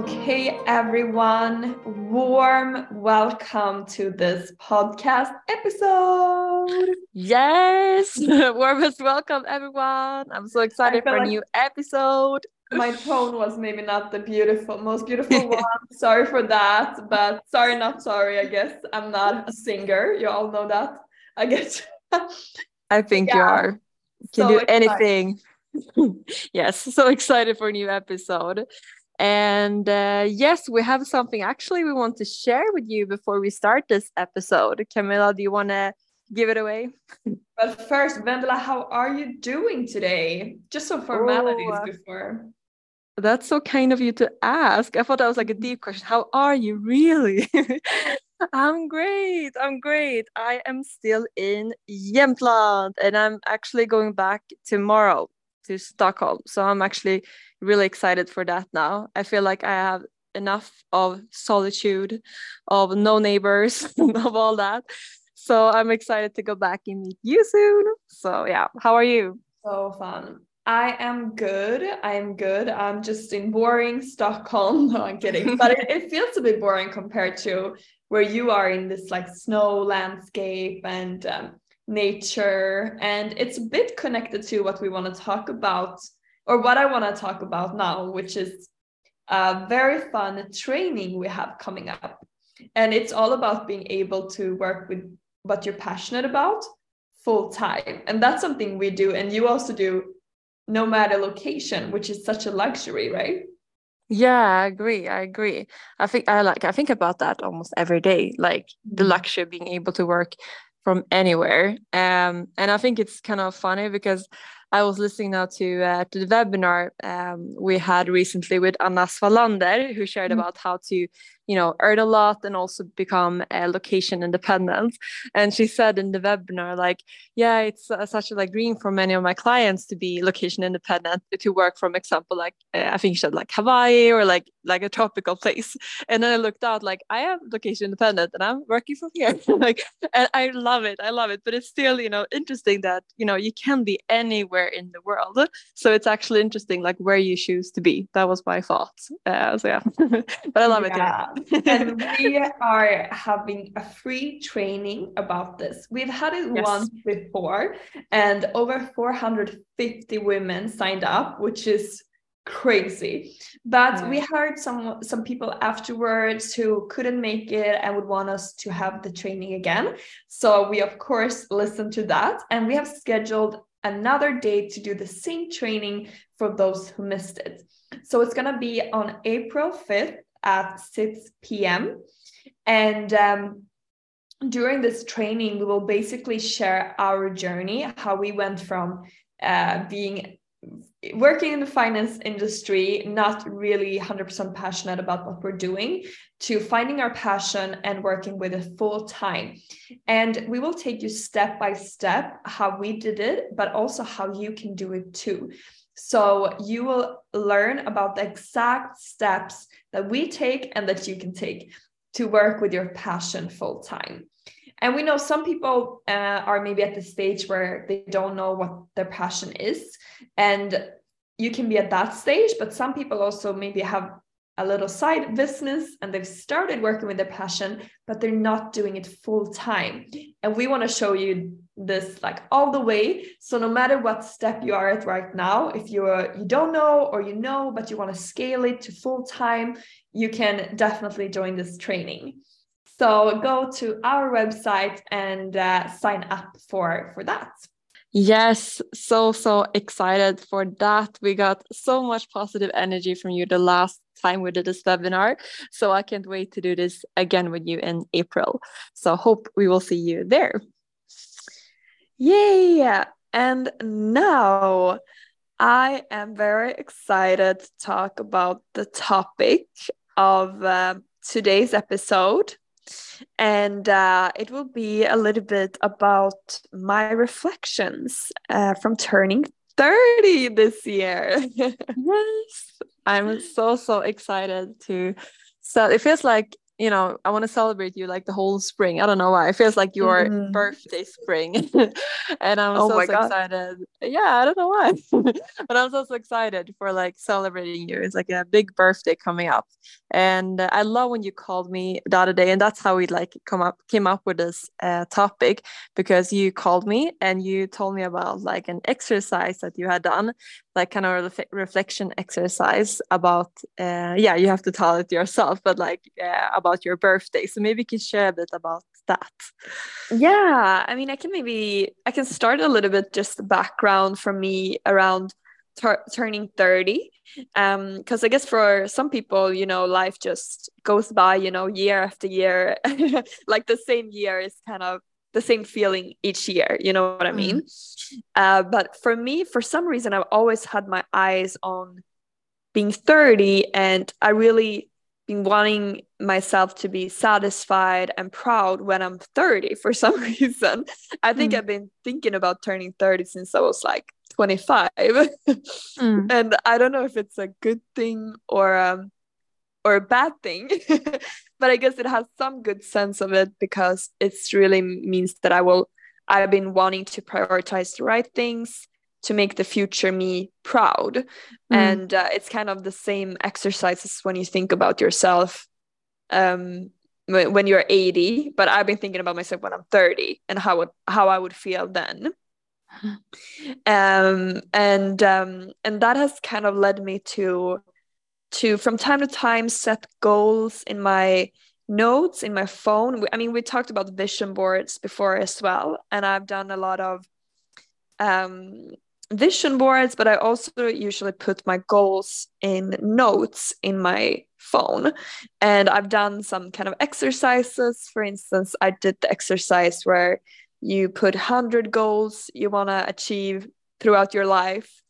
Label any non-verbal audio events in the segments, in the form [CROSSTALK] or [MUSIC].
Okay, everyone, warm welcome to this podcast episode. Yes, [LAUGHS] warmest welcome, everyone. I'm so excited for a new episode. My [LAUGHS] tone was maybe not the beautiful, most beautiful [LAUGHS] one. sorry for that, but sorry, not sorry. I guess I'm not a singer. You all know that. I guess. I think yeah. you are. You can so do excited. anything. yes, so excited for a new episode. And uh, yes, we have something actually we want to share with you before we start this episode. Camilla, do you want to give it away? [LAUGHS] But first, Vendela, how are you doing today? Just some formalities oh, before. That's so kind of you to ask. I thought that was like a deep question. How are you really? [LAUGHS] I'm great. I'm great. I am still in Jämtland and I'm actually going back tomorrow to Stockholm. So I'm actually really excited for that now. I feel like I have enough of solitude, of no neighbors, [LAUGHS] of all that. So I'm excited to go back and meet you soon. So yeah, how are you? So fun. I am good. I am good. I'm just in boring Stockholm. [LAUGHS] No, I'm kidding. [LAUGHS] But it, it feels a bit boring compared to where you are in this like snow landscape and um, nature. And it's a bit connected to what we want to talk about or what I want to talk about now, which is a very fun training we have coming up. And it's all about being able to work with what you're passionate about full time. And that's something we do. And you also do no matter location, which is such a luxury, right? Yeah, I agree. I agree. I think I like I think about that almost every day, like the mm-hmm. luxury of being able to work from anywhere. Um, and I think it's kind of funny because I was listening now to uh, to the webinar um, we had recently with Anna Svalander, who shared mm-hmm. about how to you know earn a lot and also become uh, location independent. [LAUGHS] And she said in the webinar like yeah it's uh, such a like dream for many of my clients to be location independent to work from example like uh, i think she said like hawaii or like like a tropical place. [LAUGHS] And then i looked out like i am location independent and i'm working from here. [LAUGHS] Like and i love it i love it. But it's still you know interesting that you know you can be anywhere in the world. So it's actually interesting like where you choose to be. That was my thought uh, so yeah. But i love yeah. it and [LAUGHS] we are having a free training about this. We've had it yes. once before, and over 450 women signed up, which is crazy but yeah. we heard some some people afterwards who couldn't make it and would want us to have the training again so we of course listened to that and we have scheduled another day to do the same training for those who missed it so it's going to be on april 5th at 6 p.m. And um, during this training, we will basically share our journey, how we went from uh, being working in the finance industry, not really 100% passionate about what we're doing, to finding our passion and working with it full time. And we will take you step by step how we did it, but also how you can do it too. So you will learn about the exact steps that we take and that you can take to work with your passion full time. And we know some people uh, are maybe at the stage where they don't know what their passion is. And you can be at that stage, but some people also maybe have a little side business and they've started working with their passion, but they're not doing it full time. And we want to show you this like all the way. So no matter what step you are at right now, if you're you don't know or you know, but you want to scale it to full time, you can definitely join this training. So go to our website and uh, sign up for for that. Yes, so, so excited for that. We got so much positive energy from you the last time we did this webinar. So I can't wait to do this again with you in April. So hope we will see you there. Yay! And now I am very excited to talk about the topic of uh, today's episode and uh, it will be a little bit about my reflections uh, from turning 30 this year. [LAUGHS] yes, I'm so, so excited to. So it feels like you know, I want to celebrate you like the whole spring. I don't know why. It feels like your mm-hmm. birthday spring. [LAUGHS] and I'm oh so, so excited. Yeah, I don't know why. [LAUGHS] but I'm so, so excited for like celebrating you. It's like a big birthday coming up. And uh, I love when you called me the other day. And that's how we like come up came up with this uh, topic because you called me and you told me about like an exercise that you had done like kind of a reflection exercise about uh, yeah you have to tell it yourself but like uh, about your birthday. So maybe you can share a bit about that. Yeah i mean i can maybe i can start a little bit just the background for me around turning 30 um because i guess for some people you know life just goes by you know year after year. [LAUGHS] Like the same year is kind of the same feeling each year you know what i mean mm. uh, but for me for some reason i've always had my eyes on being 30 and i really been wanting myself to be satisfied and proud when i'm 30 [LAUGHS] for some reason i think mm. i've been thinking about turning 30 since i was like 25 [LAUGHS] mm. and i don't know if it's a good thing or um or a bad thing [LAUGHS] but i guess it has some good sense of it because it's really means that i will i've been wanting to prioritize the right things to make the future me proud mm. and uh, it's kind of the same exercises when you think about yourself um, when you're 80 but i've been thinking about myself when i'm 30 and how would, how i would feel then [LAUGHS] um, and um, and that has kind of led me to to from time to time set goals in my notes in my phone. I mean, we talked about vision boards before as well, and I've done a lot of um, vision boards, but I also usually put my goals in notes in my phone. And I've done some kind of exercises. For instance, I did the exercise where you put 100 goals you want to achieve throughout your life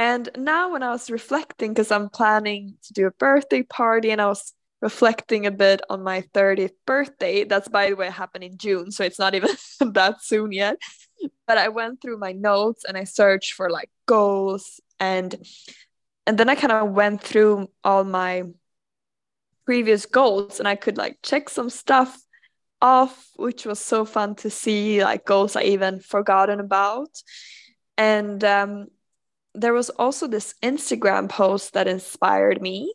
and now, when I was reflecting, because I'm planning to do a birthday party, and I was reflecting a bit on my 30th birthday, that's by the way happened in June, so it's not even [LAUGHS] that soon yet. But I went through my notes and I searched for like goals and and then I kind of went through all my previous goals and I could like check some stuff off, which was so fun to see, like goals I even forgotten about. And um, there was also this Instagram post that inspired me.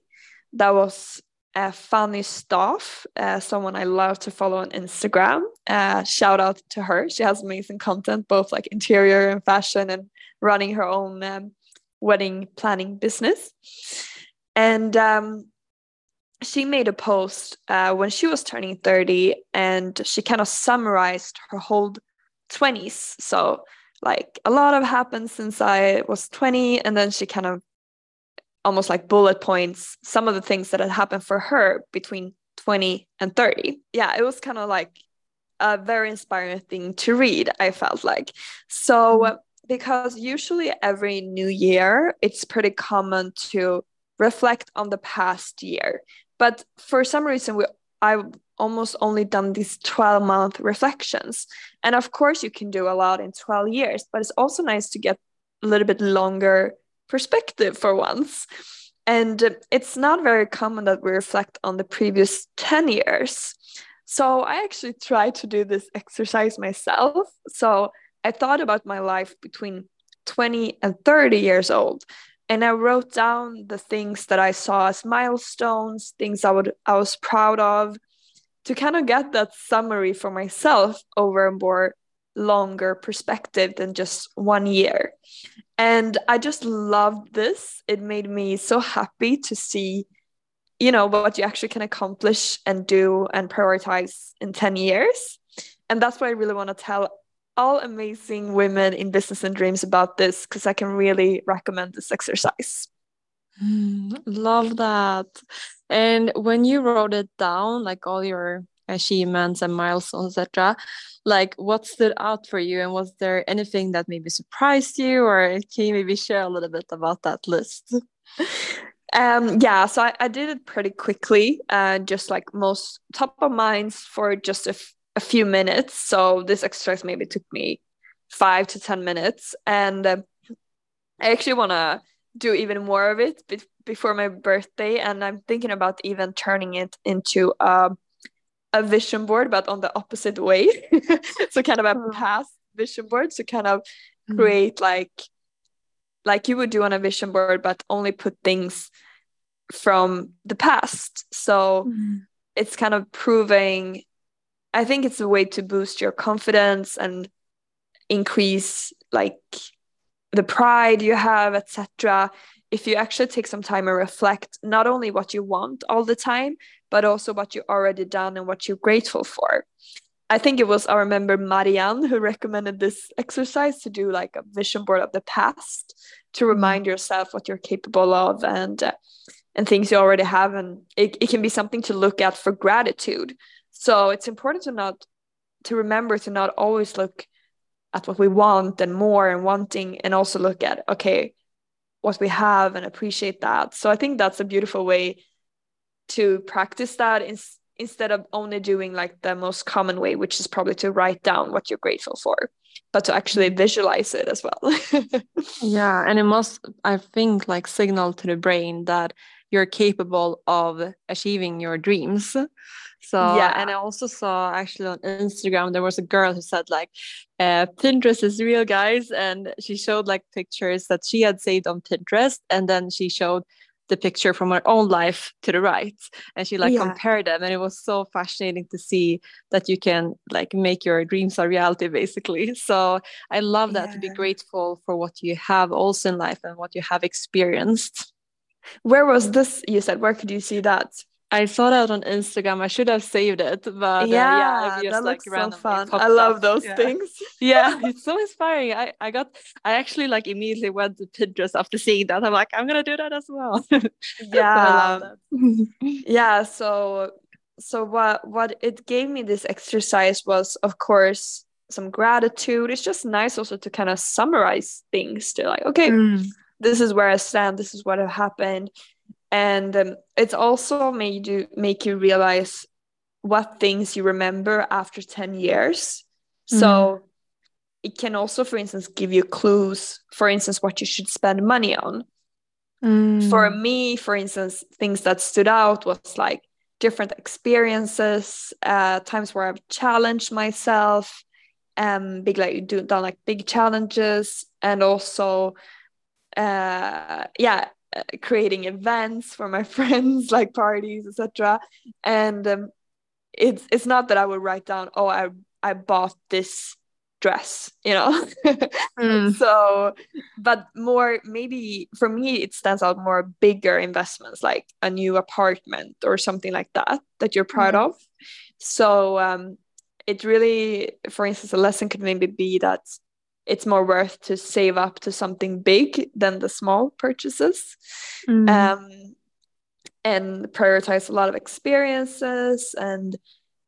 That was uh, Fanny Staff, uh, someone I love to follow on Instagram. Uh, shout out to her. She has amazing content, both like interior and fashion, and running her own um, wedding planning business. And um, she made a post uh, when she was turning 30 and she kind of summarized her whole 20s. So like a lot have happened since I was 20. And then she kind of almost like bullet points some of the things that had happened for her between 20 and 30. Yeah, it was kind of like a very inspiring thing to read, I felt like. So, mm-hmm. because usually every new year, it's pretty common to reflect on the past year. But for some reason, we I almost only done these 12 month reflections. And of course, you can do a lot in 12 years, but it's also nice to get a little bit longer perspective for once. And uh, it's not very common that we reflect on the previous 10 years. So I actually tried to do this exercise myself. So I thought about my life between 20 and 30 years old. And I wrote down the things that I saw as milestones, things I would I was proud of, to kind of get that summary for myself over a more longer perspective than just one year. And I just loved this. It made me so happy to see, you know, what you actually can accomplish and do and prioritize in 10 years. And that's why I really want to tell all amazing women in business and dreams about this because I can really recommend this exercise. Mm, love that. And when you wrote it down, like all your achievements and milestones, etc., like what stood out for you, and was there anything that maybe surprised you, or can you maybe share a little bit about that list? [LAUGHS] Um, yeah, so I, I did it pretty quickly, uh, just like most top of minds for just a, a few minutes. So this exercise maybe took me five to ten minutes, and uh, I actually want to do even more of it be- before my birthday and i'm thinking about even turning it into a, a vision board but on the opposite way [LAUGHS] so kind of a mm. past vision board to kind of mm. create like like you would do on a vision board but only put things from the past so mm. it's kind of proving i think it's a way to boost your confidence and increase like the pride you have, etc. If you actually take some time and reflect not only what you want all the time, but also what you already done and what you're grateful for. I think it was our member Marianne who recommended this exercise to do like a vision board of the past to mm-hmm. remind yourself what you're capable of and uh, and things you already have and it, it can be something to look at for gratitude so it's important to not to remember to not always look at what we want and more and wanting and also look at okay what we have and appreciate that so i think that's a beautiful way to practice that in, instead of only doing like the most common way which is probably to write down what you're grateful for but to actually mm-hmm. visualize it as well [LAUGHS] yeah and it must i think like signal to the brain that you're capable of achieving your dreams. So yeah, and I also saw actually on Instagram there was a girl who said like, uh, Pinterest is real, guys, and she showed like pictures that she had saved on Pinterest, and then she showed the picture from her own life to the right. And she like yeah. compared them and it was so fascinating to see that you can like make your dreams a reality basically. [LAUGHS] So i love that yeah. to be grateful for what you have also in life and what you have experienced where was this you said where could you see that I saw that on Instagram. I should have saved it, but yeah, uh, yeah that like looks so fun. I love those yeah. things. [LAUGHS] yeah, it's so inspiring. I I got I actually like immediately went to Pinterest after seeing that. I'm like, I'm gonna do that as well. [LAUGHS] yeah, [LAUGHS] yeah. So so what what it gave me this exercise was, of course, some gratitude. It's just nice also to kind of summarize things. To like, okay. Mm. This is where I stand. This is what happened and um, it's also made you make you realize what things you remember after 10 years mm. so it can also for instance give you clues for instance what you should spend money on mm. for me for instance things that stood out was like different experiences uh, times where i've challenged myself um big like do done like big challenges and also uh yeah uh, creating events for my [LAUGHS] friends like parties etc and um, it's it's not that i would write down oh i i bought this dress you know mm. [LAUGHS] so but more maybe for me it stands out more bigger investments like a new apartment or something like that that you're proud mm. of so um it really for instance a lesson could maybe be that it's more worth to save up to something big than the small purchases mm. um, and prioritize a lot of experiences and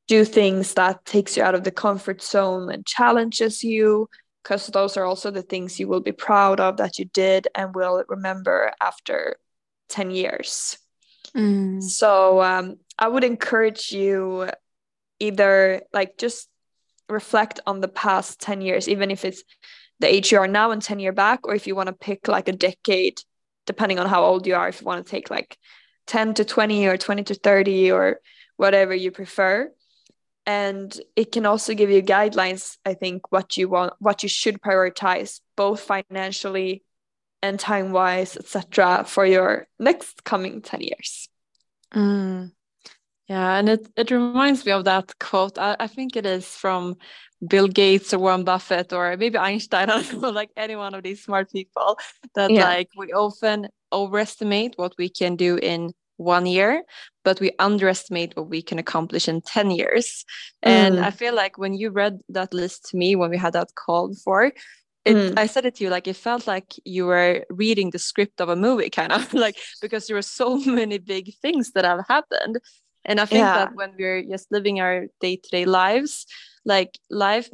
do things that takes you out of the comfort zone and challenges you because those are also the things you will be proud of that you did and will remember after 10 years mm. so um, i would encourage you either like just reflect on the past 10 years, even if it's the age you are now and 10 year back, or if you want to pick like a decade, depending on how old you are, if you want to take like 10 to 20 or 20 to 30 or whatever you prefer. And it can also give you guidelines, I think, what you want, what you should prioritize, both financially and time wise, etc., for your next coming 10 years. Mm. Yeah, and it, it reminds me of that quote. I, I think it is from Bill Gates or Warren Buffett or maybe Einstein, [LAUGHS] I don't know, like any one of these smart people, that yeah. like we often overestimate what we can do in one year, but we underestimate what we can accomplish in 10 years. Mm. And I feel like when you read that list to me when we had that call before, it, mm. I said it to you like it felt like you were reading the script of a movie, kind of [LAUGHS] like because there were so [LAUGHS] many big things that have happened. And I think yeah. that when we're just living our day to day lives, like life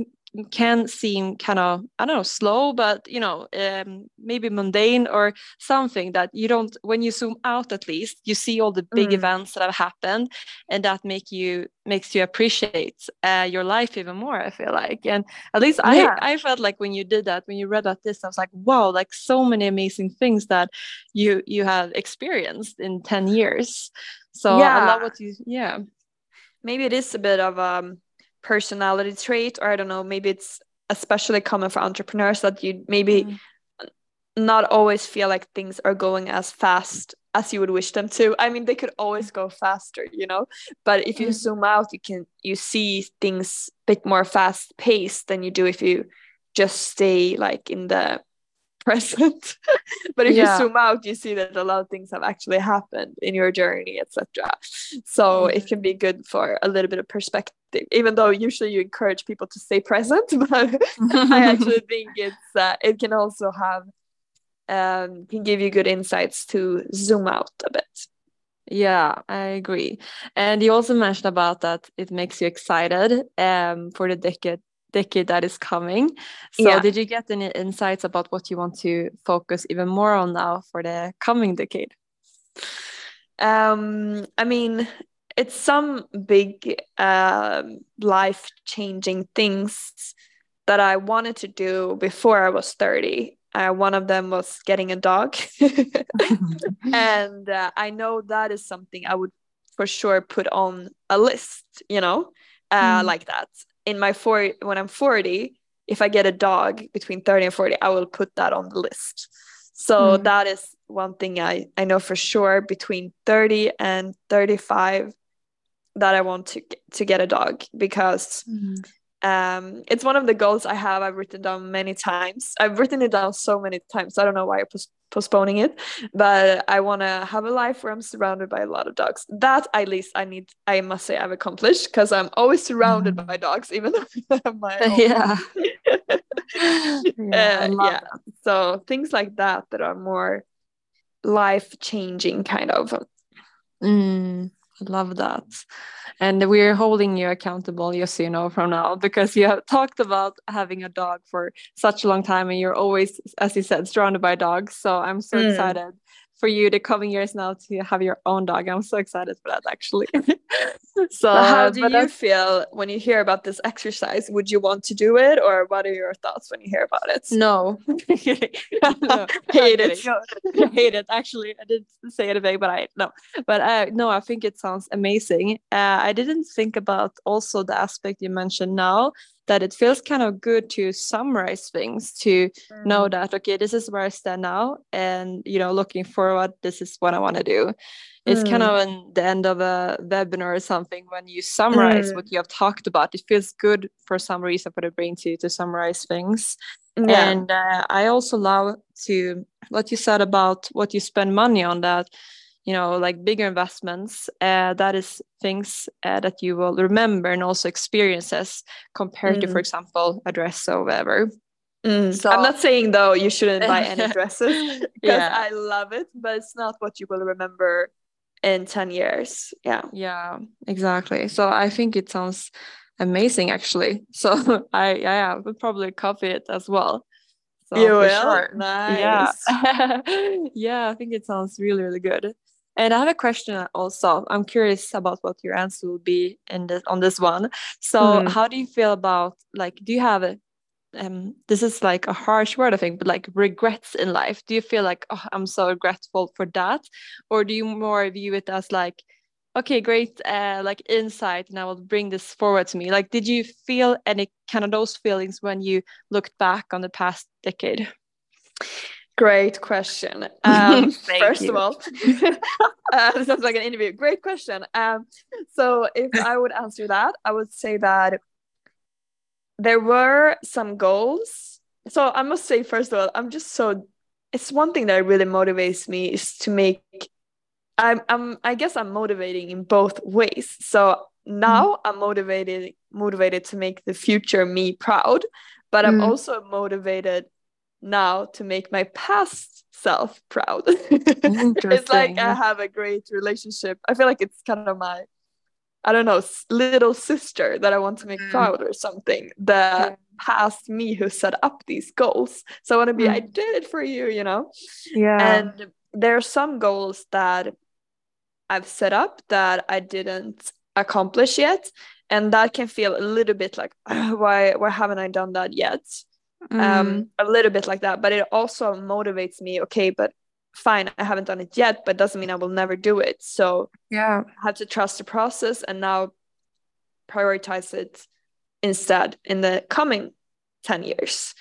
can seem kind of i don't know slow but you know um, maybe mundane or something that you don't when you zoom out at least you see all the big mm. events that have happened and that make you makes you appreciate uh, your life even more i feel like and at least yeah. i i felt like when you did that when you read that this i was like wow like so many amazing things that you you have experienced in 10 years so yeah. i love what you yeah maybe it is a bit of um personality trait or i don't know maybe it's especially common for entrepreneurs that you maybe mm. not always feel like things are going as fast as you would wish them to i mean they could always go faster you know but if you mm. zoom out you can you see things a bit more fast paced than you do if you just stay like in the present [LAUGHS] but if yeah. you zoom out you see that a lot of things have actually happened in your journey etc so mm-hmm. it can be good for a little bit of perspective even though usually you encourage people to stay present [LAUGHS] but i actually [LAUGHS] think it's uh, it can also have um, can give you good insights to zoom out a bit yeah, I agree. And you also mentioned about that it makes you excited um, for the decade decade that is coming. So yeah. did you get any insights about what you want to focus even more on now for the coming decade? Um, I mean, it's some big uh, life changing things that I wanted to do before I was 30. Uh, one of them was getting a dog. [LAUGHS] [LAUGHS] and uh, I know that is something I would for sure put on a list, you know, uh, mm. like that in my four when I'm 40, if I get a dog between 30 and 40, I will put that on the list. So mm. that is one thing I, I know for sure between 30 and 35 that I want to to get a dog because mm. um, it's one of the goals I have. I've written down many times. I've written it down so many times. I don't know why I postponing it but i want to have a life where i'm surrounded by a lot of dogs that at least i need i must say i've accomplished because i'm always surrounded mm. by dogs even though [LAUGHS] I'm my [LAUGHS] own. yeah [LAUGHS] yeah, uh, yeah. so things like that that are more life changing kind of mm. Love that. And we're holding you accountable, just so you know, from now, because you have talked about having a dog for such a long time and you're always, as you said, surrounded by dogs. So I'm so mm. excited for you the coming years now to have your own dog. I'm so excited for that actually. [LAUGHS] so how do you feel when you hear about this exercise? Would you want to do it or what are your thoughts when you hear about it? No. [LAUGHS] no. [LAUGHS] hate it. No, hate it. Actually, I didn't say anything, but I no. But uh, no, I think it sounds amazing. Uh, I didn't think about also the aspect you mentioned now that it feels kind of good to summarize things to mm. know that okay this is where i stand now and you know looking forward this is what i want to do it's mm. kind of in the end of a webinar or something when you summarize mm. what you have talked about it feels good for some reason for the brain to to summarize things yeah. and uh, i also love to what you said about what you spend money on that you know like bigger investments uh, that is things uh, that you will remember and also experiences compared mm. to for example a dress or whatever. Mm. so i'm not saying though you shouldn't buy any [LAUGHS] dresses [LAUGHS] because yeah. i love it but it's not what you will remember in 10 years. Yeah. Yeah exactly. So i think it sounds amazing actually. [LAUGHS] So i yeah, I would probably copy it as well. So you will? sure. nice. Yeah yeah i think it sounds really really good and I have a question also. I'm curious about what your answer will be in this on this one. So, mm. how do you feel about like? Do you have a um, this is like a harsh word, I think, but like regrets in life. Do you feel like oh, I'm so regretful for that, or do you more view it as like, okay, great, uh, like insight, and I will bring this forward to me? Like, did you feel any kind of those feelings when you looked back on the past decade? Great question. [LAUGHS] Um, first you. of all, [LAUGHS] uh, this sounds like an interview. Great question. Um, so, if I would answer that, I would say that there were some goals. So, I must say, first of all, I'm just so. It's one thing that really motivates me is to make. I'm. I'm. I guess I'm motivating in both ways. So now mm. I'm motivated motivated to make the future me proud, but I'm mm. also motivated now to make my past self proud. [LAUGHS] it's like I have a great relationship. I feel like it's kind of my I don't know, little sister that I want to make mm. proud or something. The yeah. past me who set up these goals. So I want to be, mm. I did it for you, you know? Yeah. And there are some goals that I've set up that I didn't accomplish yet. And that can feel a little bit like, why why haven't I done that yet? Um, mm. Um, a little bit like that. But it also motivates me, okay, but fine, I haven't done it yet, but doesn't mean I will never do it. So yeah, I have to trust the process and now prioritize it instead in the coming 10 years.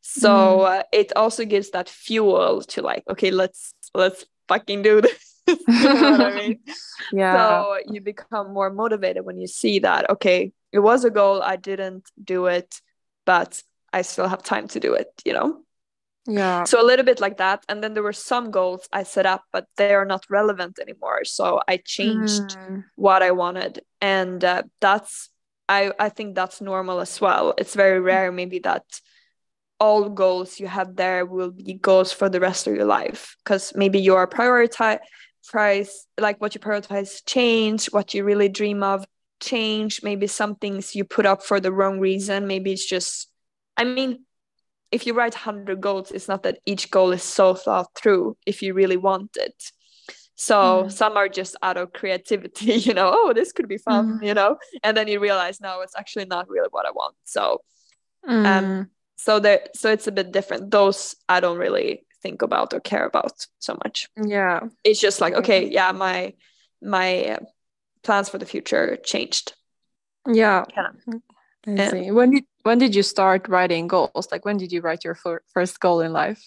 So mm. uh, it also gives that fuel to like, okay, let's let's fucking do [LAUGHS] this. you know what I [LAUGHS] mean? Yeah. So you become more motivated when you see that, okay, it was a goal, I didn't do it, but I still have time to do it, you know? Yeah. So a little bit like that. And then there were some goals I set up, but they are not relevant anymore. So I changed mm. what I wanted. And uh, that's, I, I think that's normal as well. It's very rare, maybe, that all goals you have there will be goals for the rest of your life because maybe your prioritize price like what you prioritize change what you really dream of change maybe some things you put up for the wrong reason maybe it's just i mean if you write 100 goals it's not that each goal is so thought through if you really want it so mm. some are just out of creativity [LAUGHS] you know oh this could be fun mm. you know and then you realize no it's actually not really what i want so um, mm. um so there so it's a bit different those i don't really think about or care about so much yeah it's just like okay yeah my my uh, plans for the future changed yeah, yeah. see. when did when did you start writing goals like when did you write your first goal in life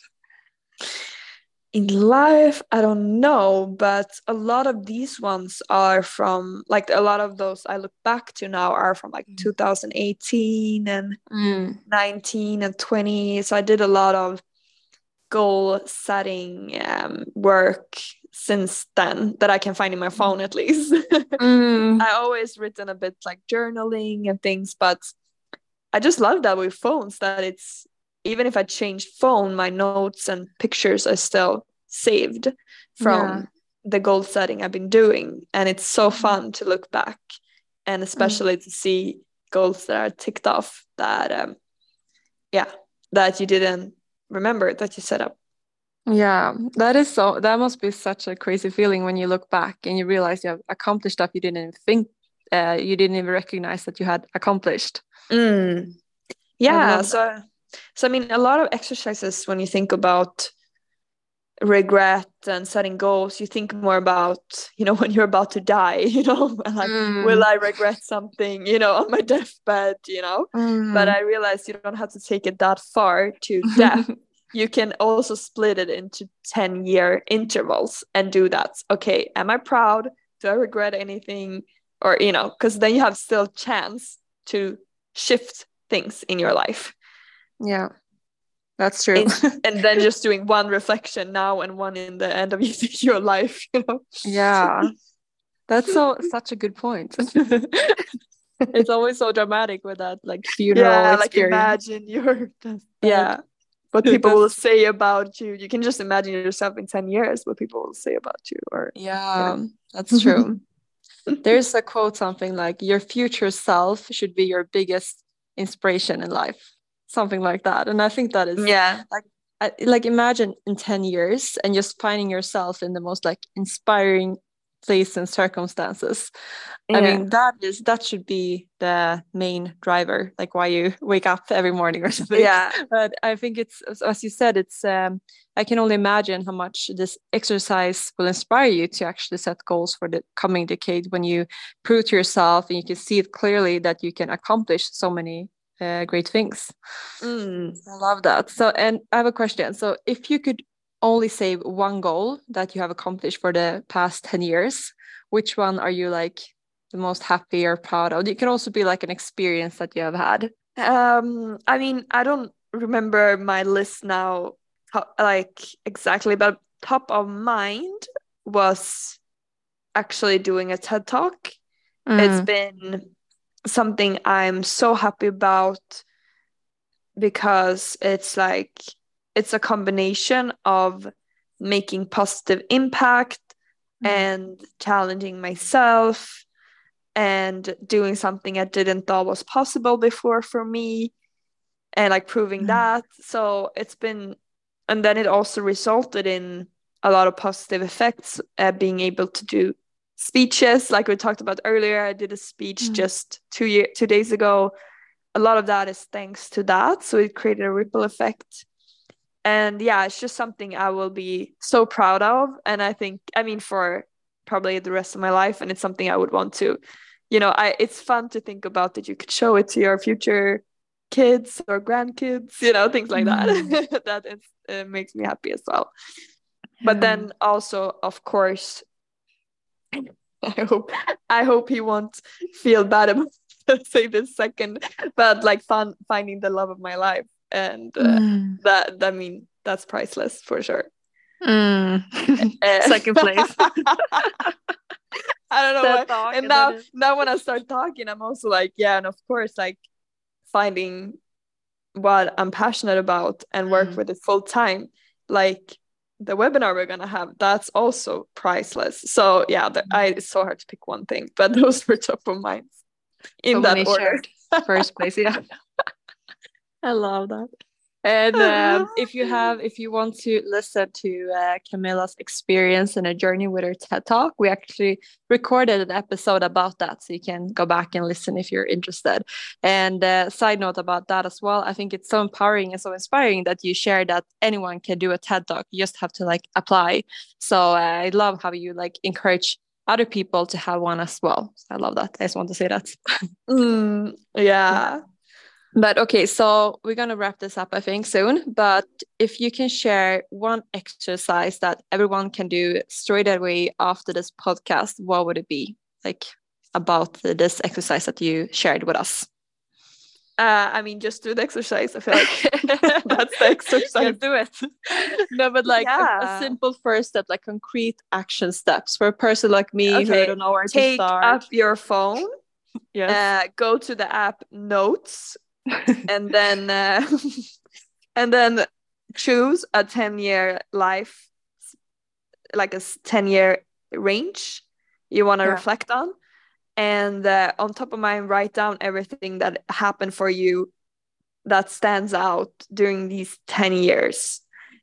in life i don't know but a lot of these ones are from like a lot of those i look back to now are from like mm. 2018 and mm. 19 and 20 so i did a lot of goal setting um, work since then that i can find in my phone at least [LAUGHS] mm. i always written a bit like journaling and things but I just love that with phones that it's even if I change phone, my notes and pictures are still saved from yeah. the goal setting I've been doing. And it's so mm-hmm. fun to look back and especially mm. to see goals that are ticked off that um yeah, that you didn't remember that you set up. Yeah, that is so that must be such a crazy feeling when you look back and you realize you have accomplished stuff you didn't even think uh, you didn't even recognize that you had accomplished. Mm. Yeah. So, so I mean, a lot of exercises when you think about regret and setting goals, you think more about, you know, [LAUGHS] when you're about to die, you know, [LAUGHS] like, mm. will I regret something, you know, on my [LAUGHS] deathbed, you know? Mm. But I realized you don't have to take it that far to death. you can also split it into 10 year intervals and do that. Okay, am I proud? Do I regret anything? Or, you know, because then you have still chance to shift things in your life. Yeah, that's true. and, [LAUGHS] and then just doing one reflection now and one in the end of [LAUGHS] your life, you know? Yeah, that's so [LAUGHS] such a good point. it's always so dramatic with that, like funeral yeah, experience. like imagine your yeah. What people will say about you. You can just imagine yourself in 10 years, what people will say about you. Or yeah, yeah. that's true there's a quote something like your future self should be your biggest inspiration in life something like that. And i think that is yeah. like like imagine in 10 years and just finding yourself in the most like inspiring place and circumstances. Yeah. i mean that is that should be the main driver like why you [LAUGHS] wake up every morning or something. Yeah. [LAUGHS] But i think it's as you said it's um i can only imagine how much this exercise will inspire you to actually set goals for the coming decade when you prove to yourself and you can see it clearly that you can accomplish so many uh, great things. Mm. i love that. So and i have a question. So if you could only save one goal that you have accomplished for the past 10 years, which one are you like the most happy or proud of? It can also be like an experience that you have had. Um, I mean, I don't remember my list now, like exactly, but top of mind was actually doing a TED talk. Mm. It's been something I'm so happy about because it's like it's a combination of making positive impact mm. and challenging myself and doing something I didn't thought was possible before for me and like proving mm. that. So it's been, and then it also resulted in a lot of positive effects, uh, being able to do speeches like we talked about earlier. I did a speech mm. just two year two days ago. A lot of that is thanks to that. So it created a ripple effect. And yeah, it's just something I will be so proud of. And I think, I mean, for probably the rest of my life, and it's something I would want to, you know, I it's fun to think about that you could show it to your future kids or grandkids, you know, things like mm. that. [LAUGHS] that is, uh, makes me happy as well. Yeah. But then also, of course, [LAUGHS] I hope I hope he won't feel bad about [LAUGHS] say this second, but like fun finding the love of my life, and uh, mm. that I mean that's priceless for sure. Mm. Uh, [LAUGHS] [LAUGHS] second place. [LAUGHS] I don't know. What, and now, now when I start talking, I'm also like, yeah, and of course, like finding what I'm passionate about and work mm. with it full time. Like the webinar we're gonna have, that's also priceless. So yeah, the, I, it's so hard to pick one thing, but those were top of mind in so that order. First place, yeah. I love that. And [LAUGHS] um, if you have, if you want to listen to uh, Camilla's experience and a journey with her TED Talk, we actually recorded an episode about that, so you can go back and listen if you're interested. And uh, side note about that as well, I think it's so empowering and so inspiring that you share that anyone can do a TED Talk. You just have to like apply. So uh, I love how you like encourage other people to have one as well. So I love that. I just want to say that. [LAUGHS] mm, yeah. But okay, so we're going to wrap this up, I think, soon. But if you can share one exercise that everyone can do straight away after this podcast, what would it be? Like about this exercise that you shared with us? Uh, I mean, just do the exercise. I feel like [LAUGHS] [LAUGHS] that's the exercise. Yeah, do it. [LAUGHS] no, but like yeah. a, a, simple first step, like concrete action steps for a person like me okay. who don't know where Take to start. Take up your phone. yes. Uh, go to the app Notes and then uh, [LAUGHS] and then choose a 10 year life like a 10 year range you want to yeah. reflect on and uh, on top of mind write down everything that happened for you that stands out during these 10 years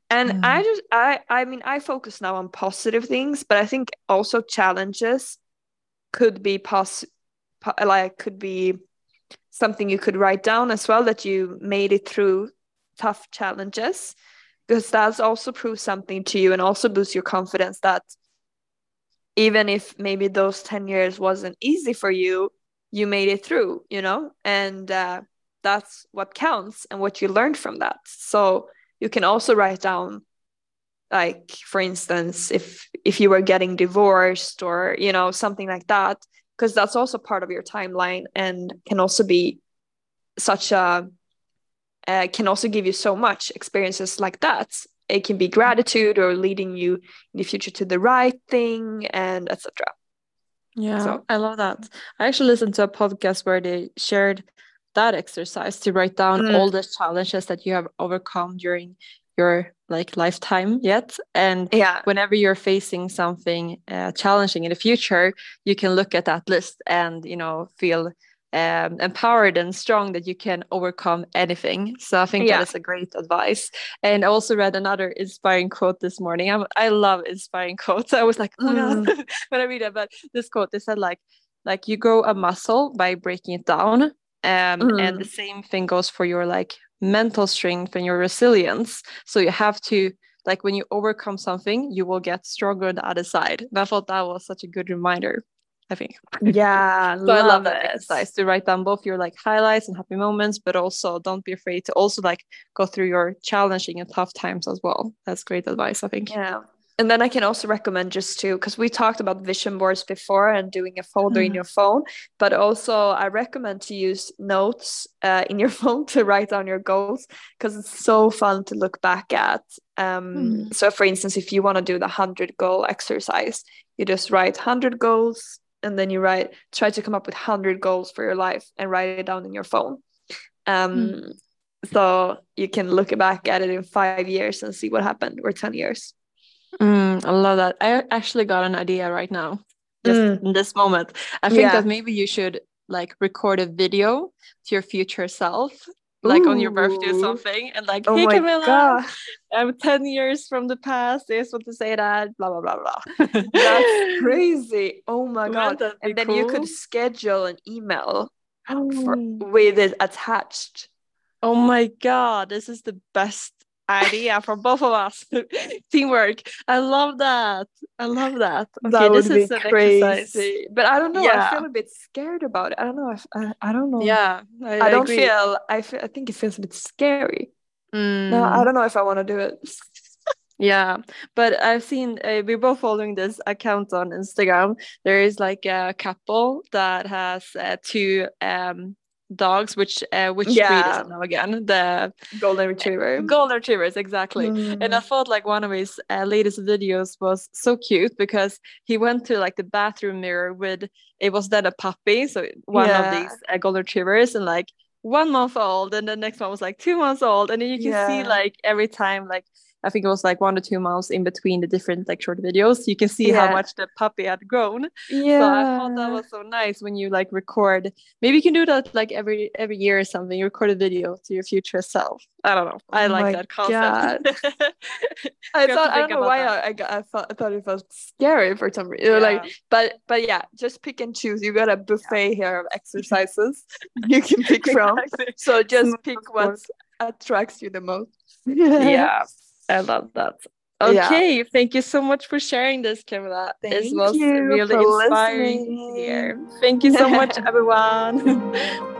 and mm. i just i i mean i focus now on positive things but i think also challenges could be pos like could be something you could write down as well that you made it through tough challenges because that's also proves something to you and also boosts your confidence that even if maybe those 10 years wasn't easy for you you made it through you know? And uh, that's what counts and what you learned from that. So you can also write down like for instance if if you were getting divorced or you know something like that because that's also part of your timeline and can also be such a uh, can also give you so much experiences like that it can be gratitude or leading you in the future to the right thing and etc yeah so. i love that i actually listened to a podcast where they shared that exercise to write down mm. all the challenges that you have overcome during your like lifetime yet. And yeah. whenever you're facing something uh, challenging in the future you can look at that list and you know feel um, empowered and strong that you can overcome anything. So i think yeah. that is a great advice. And i also read another inspiring quote this morning. I'm, i love inspiring [LAUGHS] quotes. I was like oh mm. god [LAUGHS] when i read it. But this quote they said like like you grow a muscle by breaking it down. Um, mm. and the same thing goes for your like mental strength and your resilience. So you have to like when you overcome something, you will get stronger on the other side. And I thought that was such a good reminder. I think. [LAUGHS] Yeah, so love I love that exercise to write down both your like highlights and happy moments, but also don't be afraid to also like go through your challenging and tough times as well. That's great advice, I think. Yeah. And then I can also recommend just to, because we talked about vision boards before and doing a folder mm. in your phone, but also I recommend to use notes uh, in your [LAUGHS] phone to write down your goals because it's so fun to look back at. Um, mm. So, for instance, if you want to do the 100 goal exercise, you just write 100 goals and then you write, try to come up with 100 goals for your life and write it down in your phone. Um, mm. So you can look back at it in five years and see what happened or 10 years. Mm, I love that. I actually got an idea right now. just mm. in this moment. I think yeah. that maybe you should like record a video to your future self like Ooh. on your birthday or something and like oh hey camilla God. i'm 10 years from the past i just want to say that blah blah blah blah [LAUGHS] that's crazy oh my god and then cool? you could schedule an email oh. for, with it attached oh my god this is the best idea for both of us. [LAUGHS] Teamwork. I love that. I love that. Okay, that would be crazy. Exercise. But I don't know. Yeah. I feel a bit scared about it. I don't know. If, I, I don't know. Yeah. I, I don't agree. feel. I feel. I think it feels a bit scary. Mm. No, I don't know if I want to do it. [LAUGHS] yeah but i've seen uh, we're both following this account on instagram there is like a couple that has uh, two um dogs which uh, which yeah. breed is it now again the golden retriever golden retrievers exactly mm. and i mm. thought like one of his uh, latest videos was so cute because he went to like the bathroom mirror with it was then a puppy so one yeah. of these uh, golden retrievers and like one month old and the next one was like two months old and then you can yeah. see like every time like I think it was like one or two months in between the different like short videos. You can see yeah. how much the puppy had grown. Yeah. So I thought that was so nice when you like record. Maybe you can do that like every every year or something. You record a video to your future self. I don't know. Oh I oh like that concept. [LAUGHS] I thought I don't know why I, I, got, I thought I thought it felt scary for some reason. Yeah. Like, but but yeah, just pick and choose. You got a buffet yeah. here of [LAUGHS] exercises you can pick from. So just pick what attracts you the most. yeah. [LAUGHS] I love that. Okay, yeah. thank you so much for sharing this, Camilla. Thank this was really inspiring here. Thank you so much, [LAUGHS] everyone. [LAUGHS]